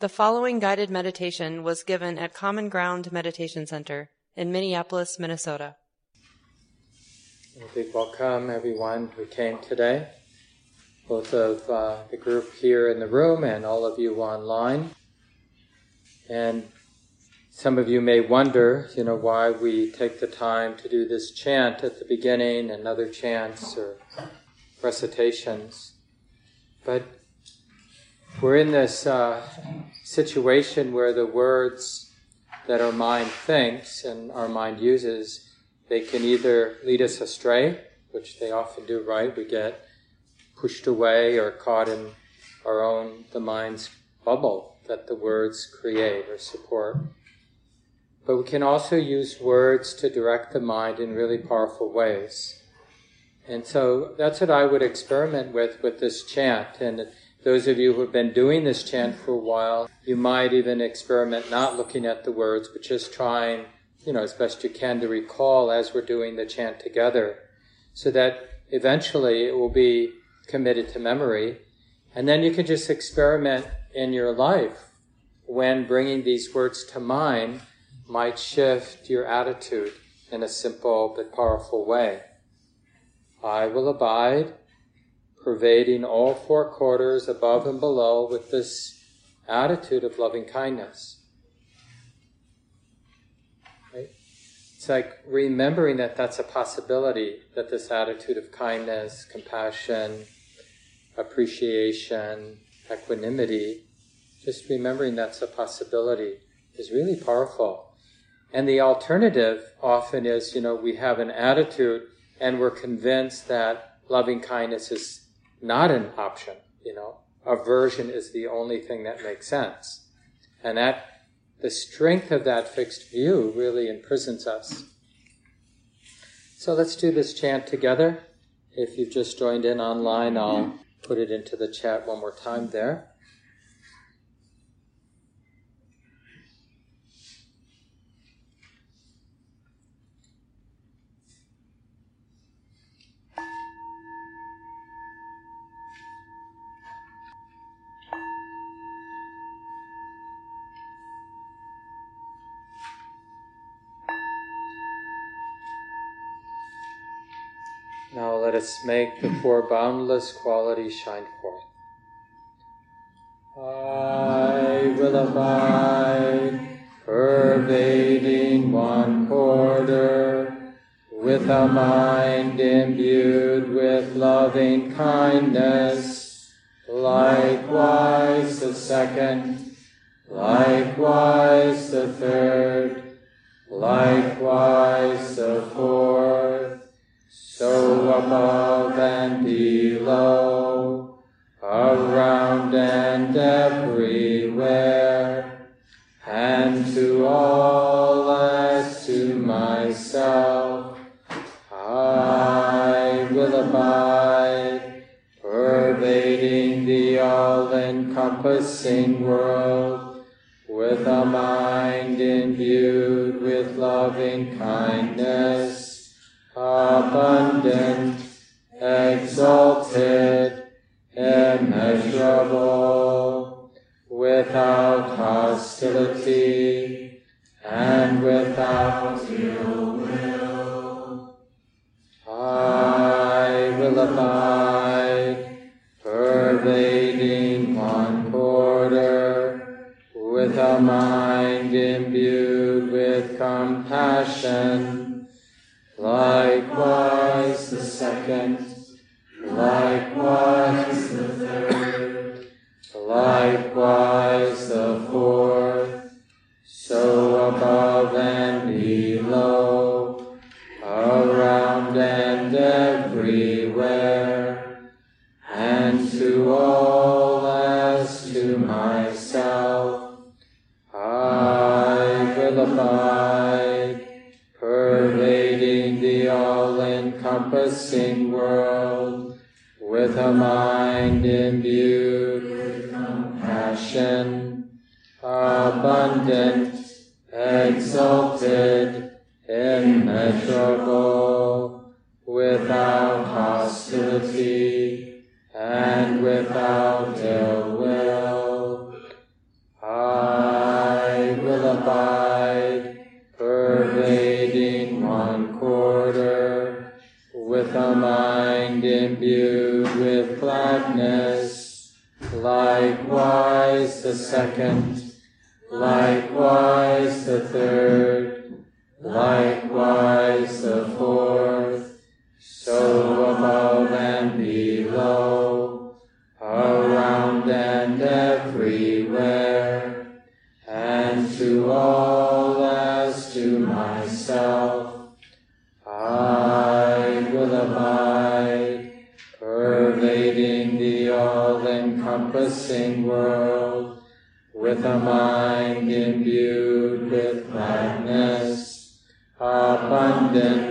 The following guided meditation was given at Common Ground Meditation Center in Minneapolis, Minnesota. A big welcome, everyone who came today, both of uh, the group here in the room and all of you online. And some of you may wonder, you know, why we take the time to do this chant at the beginning and other chants or recitations. But we're in this uh, situation where the words that our mind thinks and our mind uses, they can either lead us astray, which they often do, right? We get pushed away or caught in our own, the mind's bubble that the words create or support. But we can also use words to direct the mind in really powerful ways. And so that's what I would experiment with with this chant. And those of you who have been doing this chant for a while, you might even experiment not looking at the words, but just trying, you know, as best you can to recall as we're doing the chant together, so that eventually it will be committed to memory. And then you can just experiment in your life when bringing these words to mind might shift your attitude in a simple but powerful way. I will abide pervading all four quarters above and below with this attitude of loving kindness. It's like remembering that that's a possibility, that this attitude of kindness, compassion, appreciation, equanimity, just remembering that's a possibility is really powerful. And the alternative often is, you know, we have an attitude and we're convinced that loving kindness is not an option, you know. Aversion is the only thing that makes sense. And that, the strength of that fixed view really imprisons us. So let's do this chant together. If you've just joined in online, I'll put it into the chat one more time there. Us make the four boundless qualities shine forth. I will abide, pervading one quarter, with a mind imbued with loving kindness. Likewise the second, likewise the third, likewise above and below, around and everywhere, and to all as to myself, I will abide, pervading the all-encompassing world, with a mind imbued with loving kindness, abundant, exalted, immeasurable, without hostility and without ill will. I will abide, pervading one quarter, with a mind imbued with compassion, world, with a mind imbued myself, I will abide, pervading the all-encompassing world, with a mind imbued with gladness, abundant,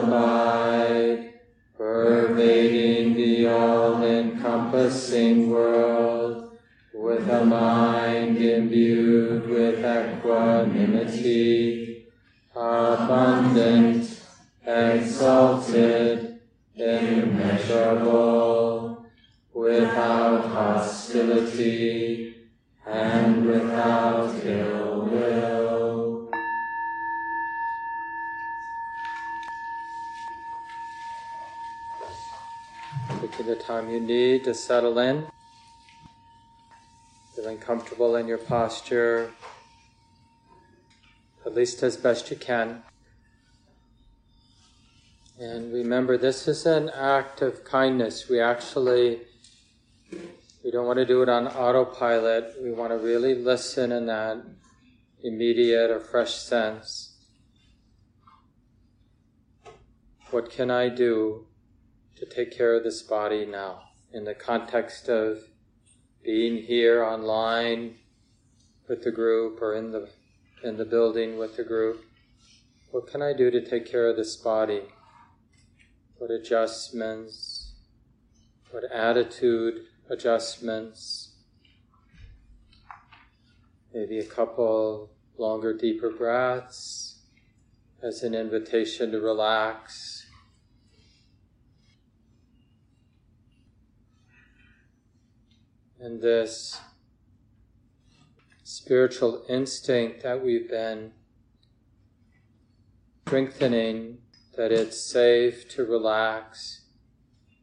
Will abide, pervading the all-encompassing settle in, feeling comfortable in your posture, at least as best you can. And remember, this is an act of kindness. We actually, we don't want to do it on autopilot. We want to really listen in that immediate or fresh sense. What can I do to take care of this body now? In the context of being here online with the group or in the, in the building with the group. What can I do to take care of this body? what adjustments, what attitude adjustments, maybe a couple longer, deeper breaths as an invitation to relax. And this spiritual instinct that we've been strengthening that it's safe to relax,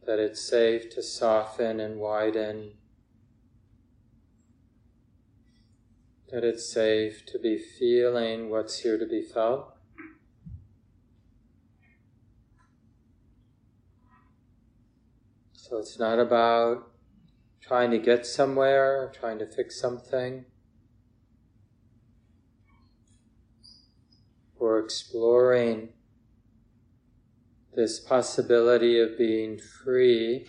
that it's safe to soften and widen, that it's safe to be feeling what's here to be felt. So it's not about trying to get somewhere, trying to fix something. Or exploring this possibility of being free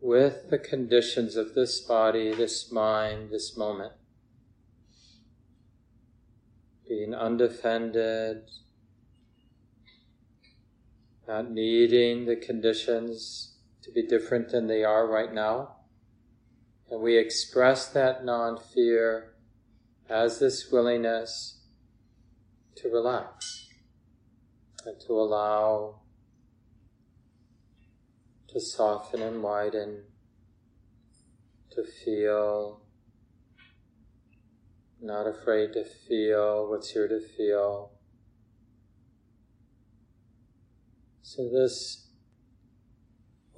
with the conditions of this body, this mind, this moment. Being undefended, not needing the conditions to be different than they are right now. And we express that non fear as this willingness to relax and to allow to soften and widen, to feel, not afraid to feel what's here to feel. So, this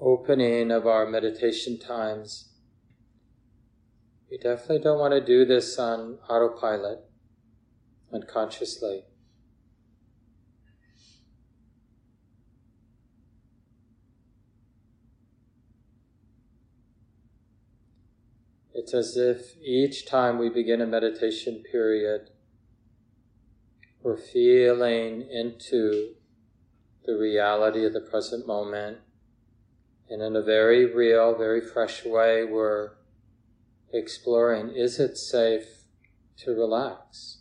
opening of our meditation times, we definitely don't want to do this on autopilot, unconsciously. It's as if each time we begin a meditation period, we're feeling into the reality of the present moment. And in a very real, very fresh way, we're exploring is it safe to relax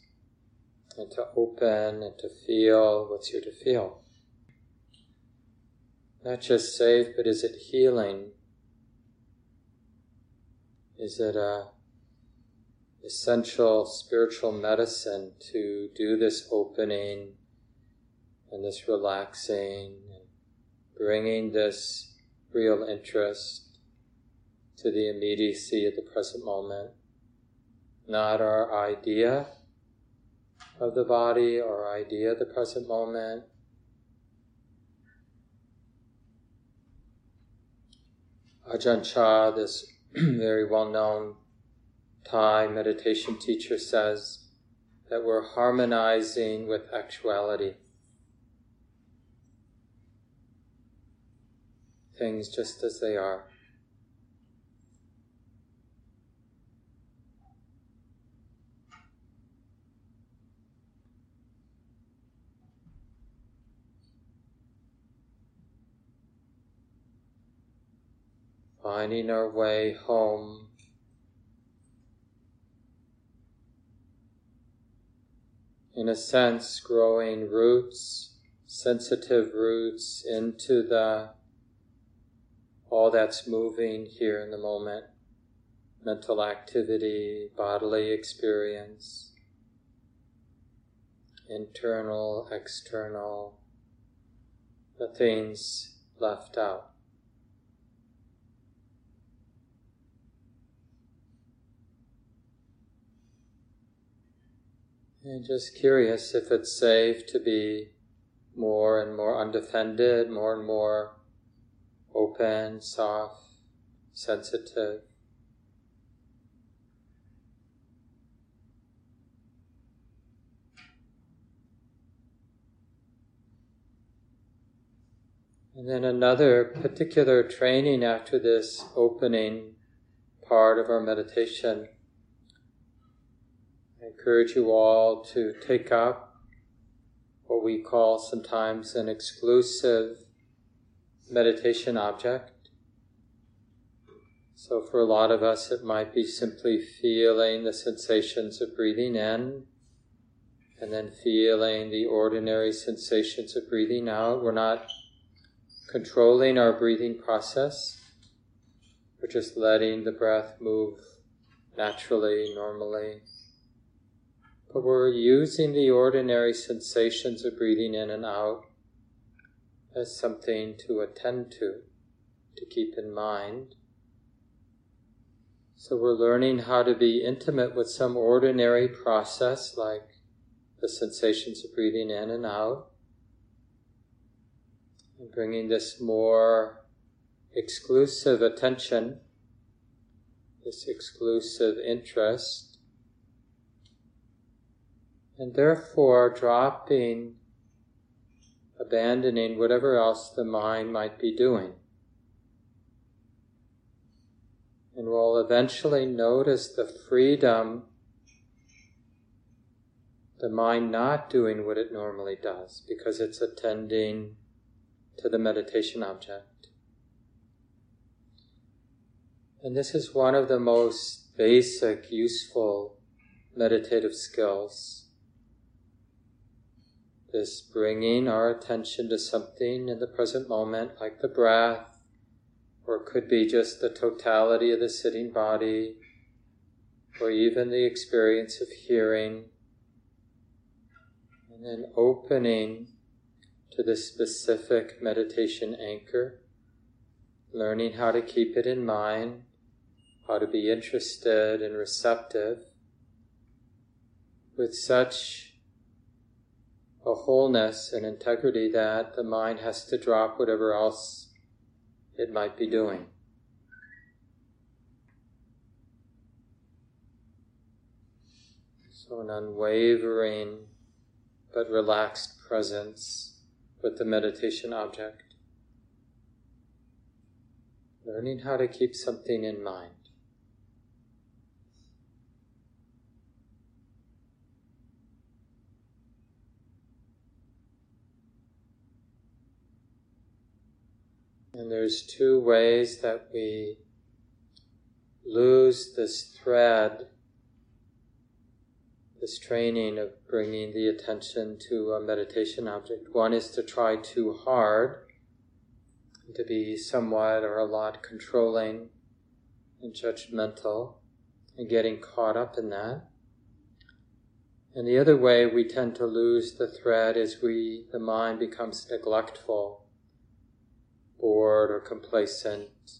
and to open and to feel what's here to feel? Not just safe, but is it healing? Is it a essential spiritual medicine to do this opening and this relaxing and bringing this real interest to the immediacy of the present moment, not our idea of the body or idea of the present moment. Ajahn Chah, this very well known Thai meditation teacher, says that we're harmonizing with actuality. Things just as they are. Finding our way home. In a sense, growing roots, sensitive roots into the all that's moving here in the moment mental activity, bodily experience, internal, external, the things left out. And just curious if it's safe to be more and more undefended, more and more open, soft, sensitive. And then another particular training after this opening part of our meditation encourage you all to take up what we call sometimes an exclusive meditation object. So, for a lot of us, it might be simply feeling the sensations of breathing in and then feeling the ordinary sensations of breathing out. We're not controlling our breathing process, we're just letting the breath move naturally, normally but we're using the ordinary sensations of breathing in and out as something to attend to, to keep in mind. So we're learning how to be intimate with some ordinary process like the sensations of breathing in and out, and bringing this more exclusive attention, this exclusive interest and therefore dropping, abandoning whatever else the mind might be doing. And we'll eventually notice the freedom, the mind not doing what it normally does because it's attending to the meditation object. And this is one of the most basic, useful meditative skills this bringing our attention to something in the present moment, like the breath, or it could be just the totality of the sitting body, or even the experience of hearing, and then opening to the specific meditation anchor, learning how to keep it in mind, how to be interested and receptive. With such a wholeness and integrity that the mind has to drop whatever else it might be doing. So, an unwavering but relaxed presence with the meditation object. Learning how to keep something in mind. And there's two ways that we lose this thread, this training of bringing the attention to a meditation object. One is to try too hard, to be somewhat or a lot controlling and judgmental, and getting caught up in that. And the other way we tend to lose the thread is we, the mind becomes neglectful, bored or complacent,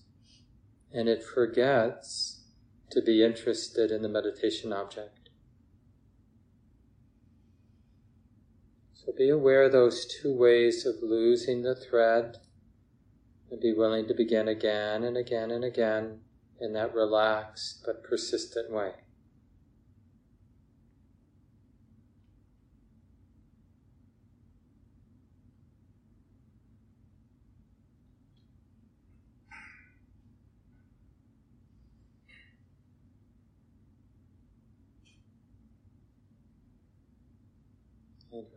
and it forgets to be interested in the meditation object. So be aware of those two ways of losing the thread and be willing to begin again and again and again in that relaxed but persistent way.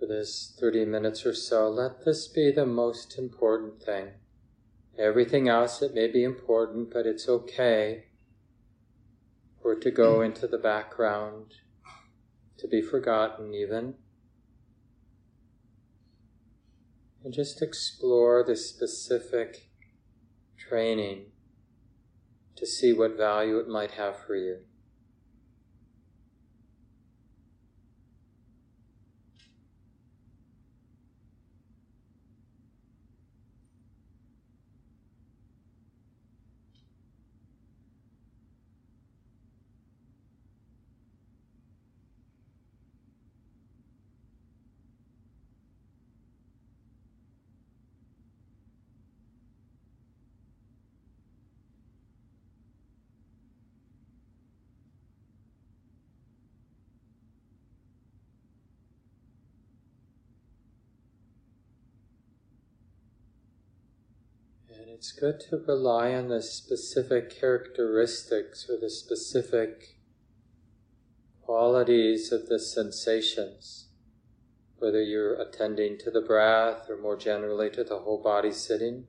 This 30 minutes or so, let this be the most important thing. Everything else, it may be important, but it's okay for it to go mm. into the background, to be forgotten even. And just explore this specific training to see what value it might have for you. And it's good to rely on the specific characteristics or the specific qualities of the sensations, whether you're attending to the breath or more generally to the whole body sitting.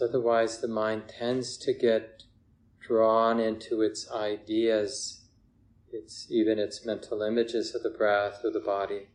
Otherwise, the mind tends to get drawn into its ideas it's even its mental images of the breath or the body.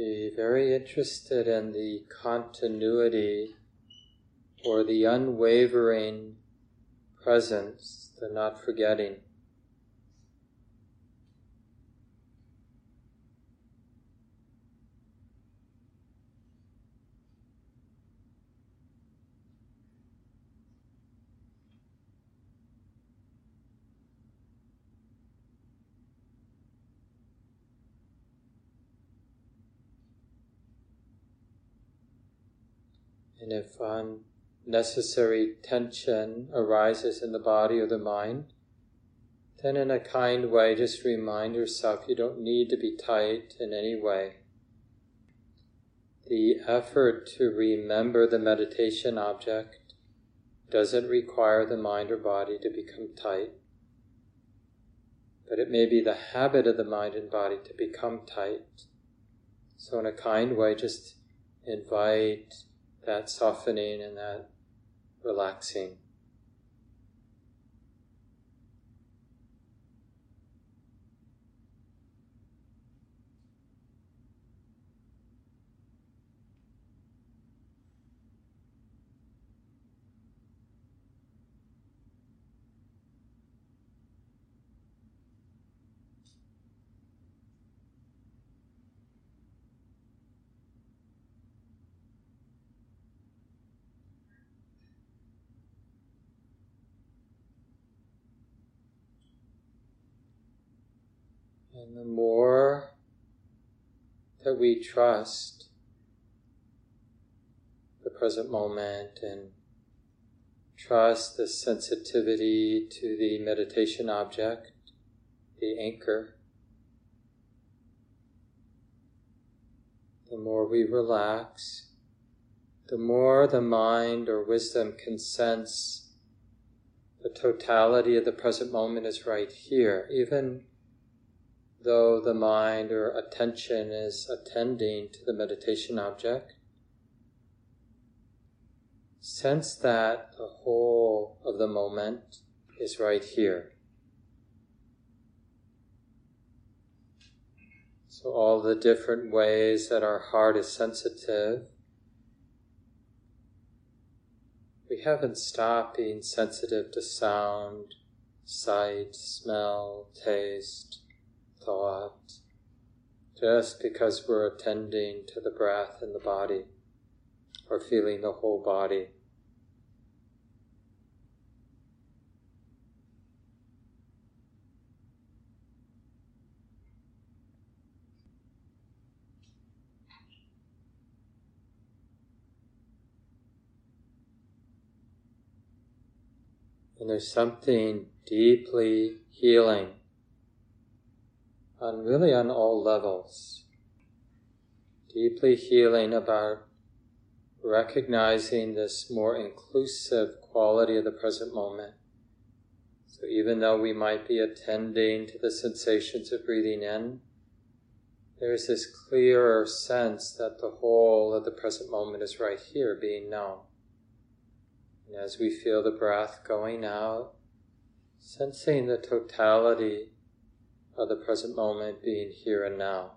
Be very interested in the continuity or the unwavering presence, the not forgetting. And if unnecessary tension arises in the body or the mind, then in a kind way just remind yourself you don't need to be tight in any way. The effort to remember the meditation object doesn't require the mind or body to become tight, but it may be the habit of the mind and body to become tight. So, in a kind way, just invite that softening and that relaxing. And the more that we trust the present moment and trust the sensitivity to the meditation object, the anchor, the more we relax, the more the mind or wisdom can sense the totality of the present moment is right here, even though the mind or attention is attending to the meditation object. Sense that the whole of the moment is right here. So, all the different ways that our heart is sensitive, we haven't stopped being sensitive to sound, sight, smell, taste, thought, just because we're attending to the breath and the body or feeling the whole body. And there's something deeply healing on really on all levels. Deeply healing about recognizing this more inclusive quality of the present moment. So even though we might be attending to the sensations of breathing in, there's this clearer sense that the whole of the present moment is right here being known. And as we feel the breath going out, sensing the totality of the present moment being here and now.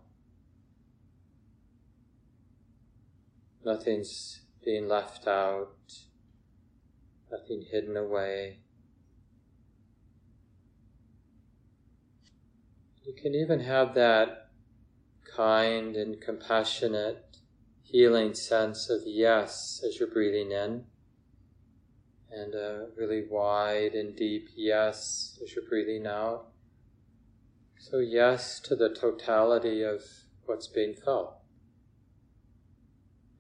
Nothing's being left out, nothing hidden away. You can even have that kind and compassionate, healing sense of yes as you're breathing in and a really wide and deep yes as you're breathing out. So, yes to the totality of what's being felt.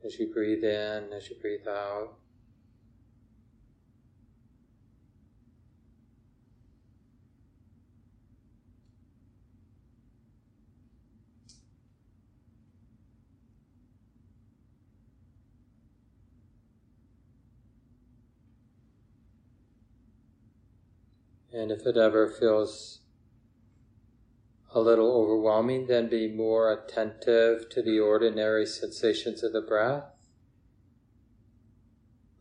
As you breathe in, as you breathe out. And if it ever feels a little overwhelming, then be more attentive to the ordinary sensations of the breath.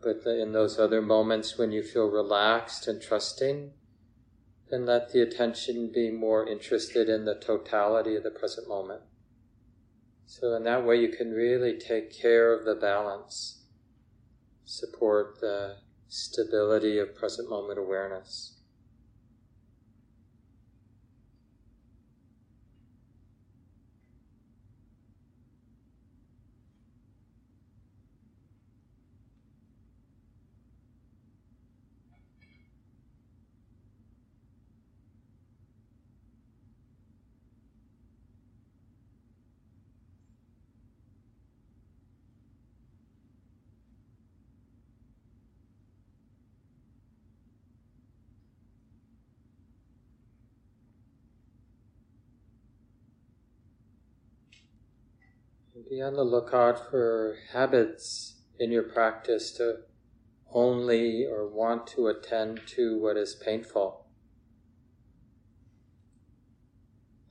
But in those other moments when you feel relaxed and trusting, then let the attention be more interested in the totality of the present moment. So, in that way, you can really take care of the balance, support the stability of present moment awareness. Be on the lookout for habits in your practice to only or want to attend to what is painful.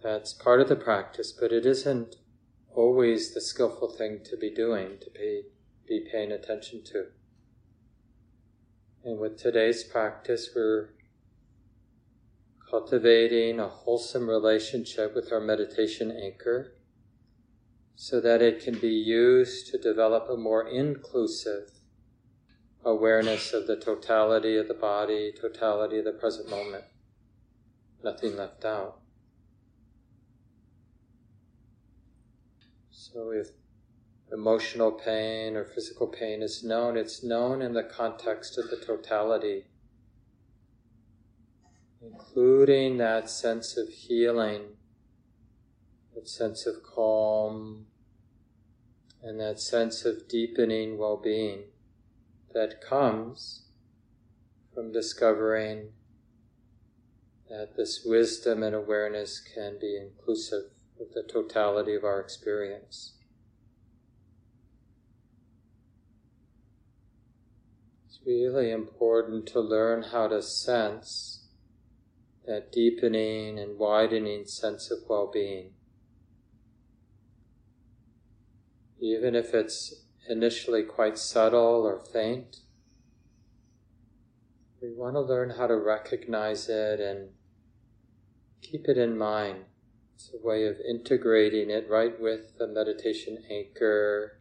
That's part of the practice, but it isn't always the skillful thing to be doing, to be, be paying attention to. And with today's practice, we're cultivating a wholesome relationship with our meditation anchor so that it can be used to develop a more inclusive awareness of the totality of the body, totality of the present moment, nothing left out. So if emotional pain or physical pain is known, it's known in the context of the totality, including that sense of healing that sense of calm, and that sense of deepening well being that comes from discovering that this wisdom and awareness can be inclusive of the totality of our experience. It's really important to learn how to sense that deepening and widening sense of well being. Even if it's initially quite subtle or faint. We want to learn how to recognize it and keep it in mind. It's a way of integrating it right with the meditation anchor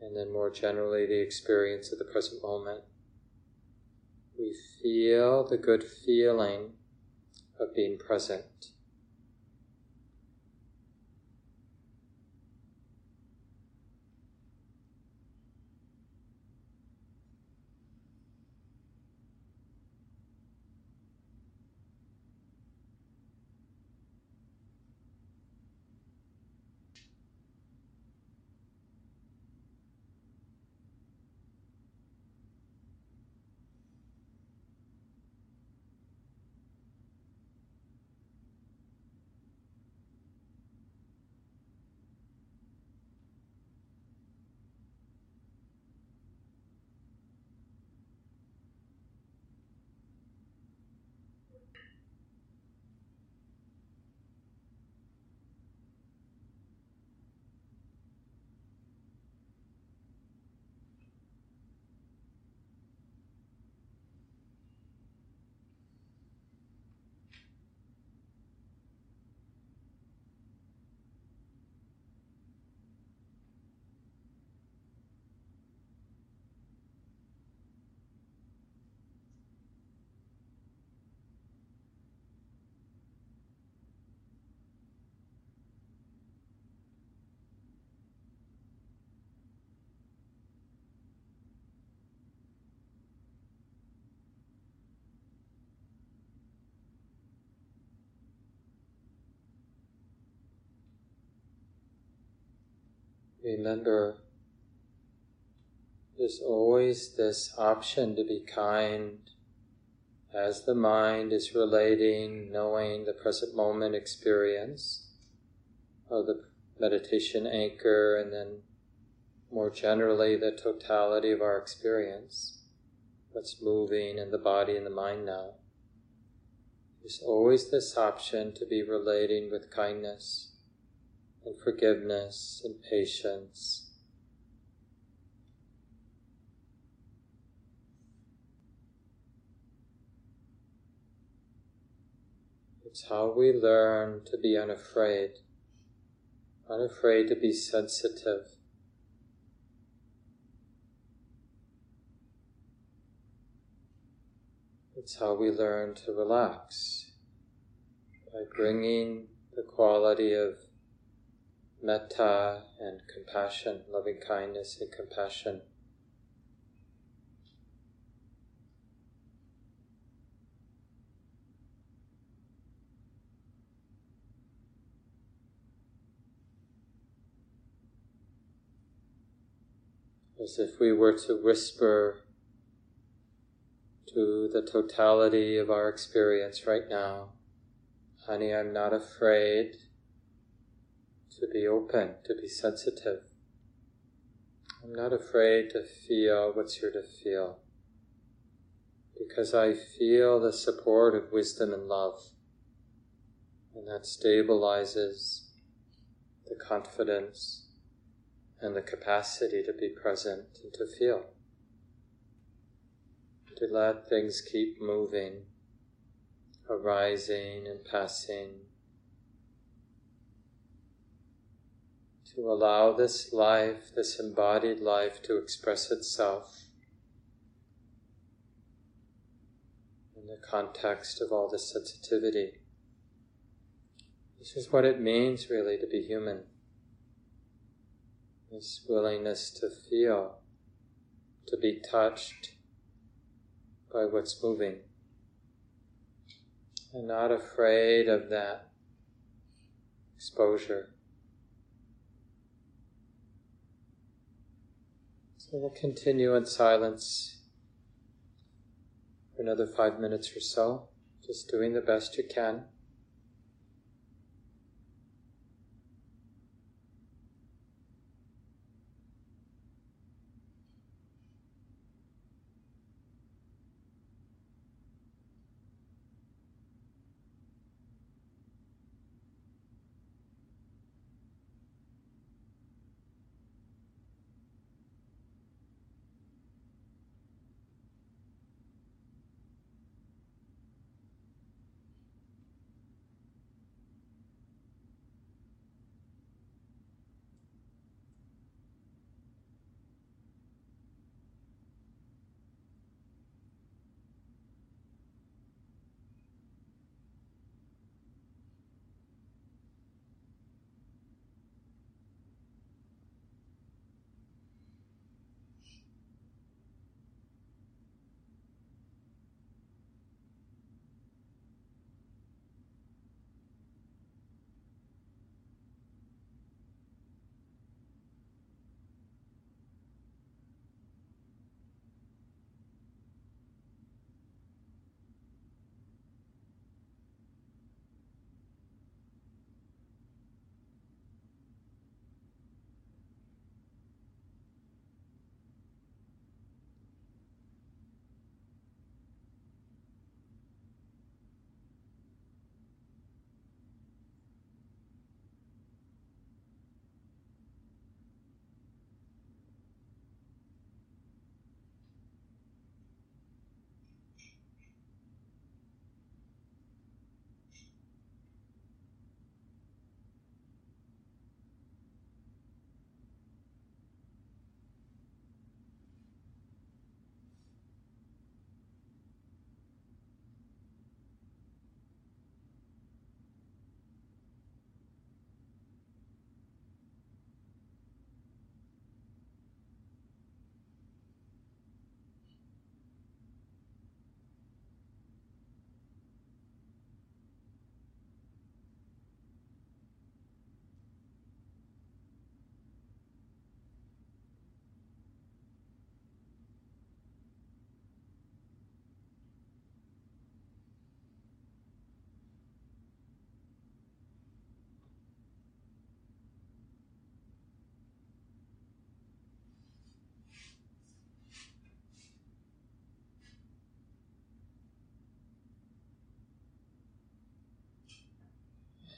and then more generally the experience of the present moment. We feel the good feeling of being present. Remember there's always this option to be kind as the mind is relating, knowing the present moment experience of the meditation anchor, and then more generally the totality of our experience, what's moving in the body and the mind now. There's always this option to be relating with kindness and forgiveness and patience. It's how we learn to be unafraid, unafraid to be sensitive. It's how we learn to relax by bringing the quality of metta and compassion, loving kindness and compassion. As if we were to whisper to the totality of our experience right now, honey, I'm not afraid to be open, to be sensitive. I'm not afraid to feel what's here to feel because I feel the support of wisdom and love, and that stabilizes the confidence and the capacity to be present and to feel, to let things keep moving, arising and passing to allow this life, this embodied life, to express itself in the context of all this sensitivity. This is what it means really to be human. This willingness to feel, to be touched by what's moving, and not afraid of that exposure. So we'll continue in silence for another five minutes or so, just doing the best you can.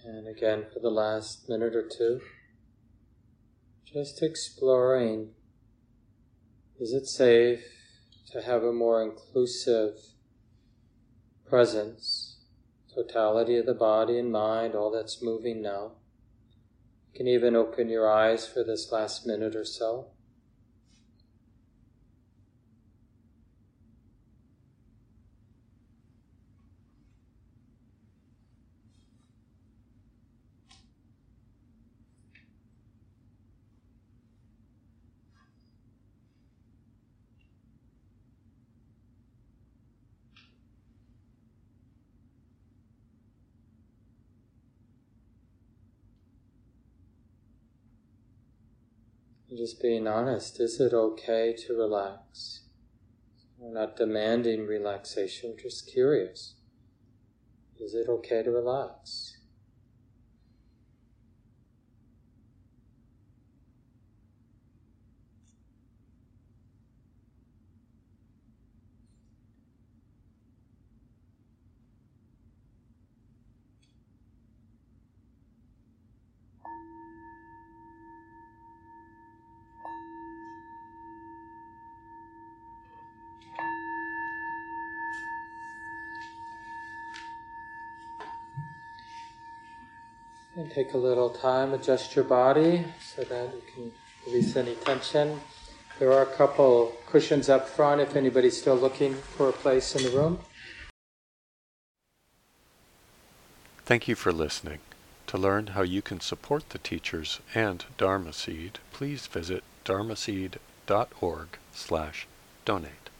And again, for the last minute or two, just exploring is it safe to have a more inclusive presence, totality of the body and mind, all that's moving now? You can even open your eyes for this last minute or so. Just being honest, is it okay to relax? We're not demanding relaxation, we're just curious. Is it okay to relax? Take a little time, adjust your body so that you can release any tension. There are a couple cushions up front if anybody's still looking for a place in the room. Thank you for listening. To learn how you can support the teachers and Dharma Seed, please visit dharmaseed.org slash donate.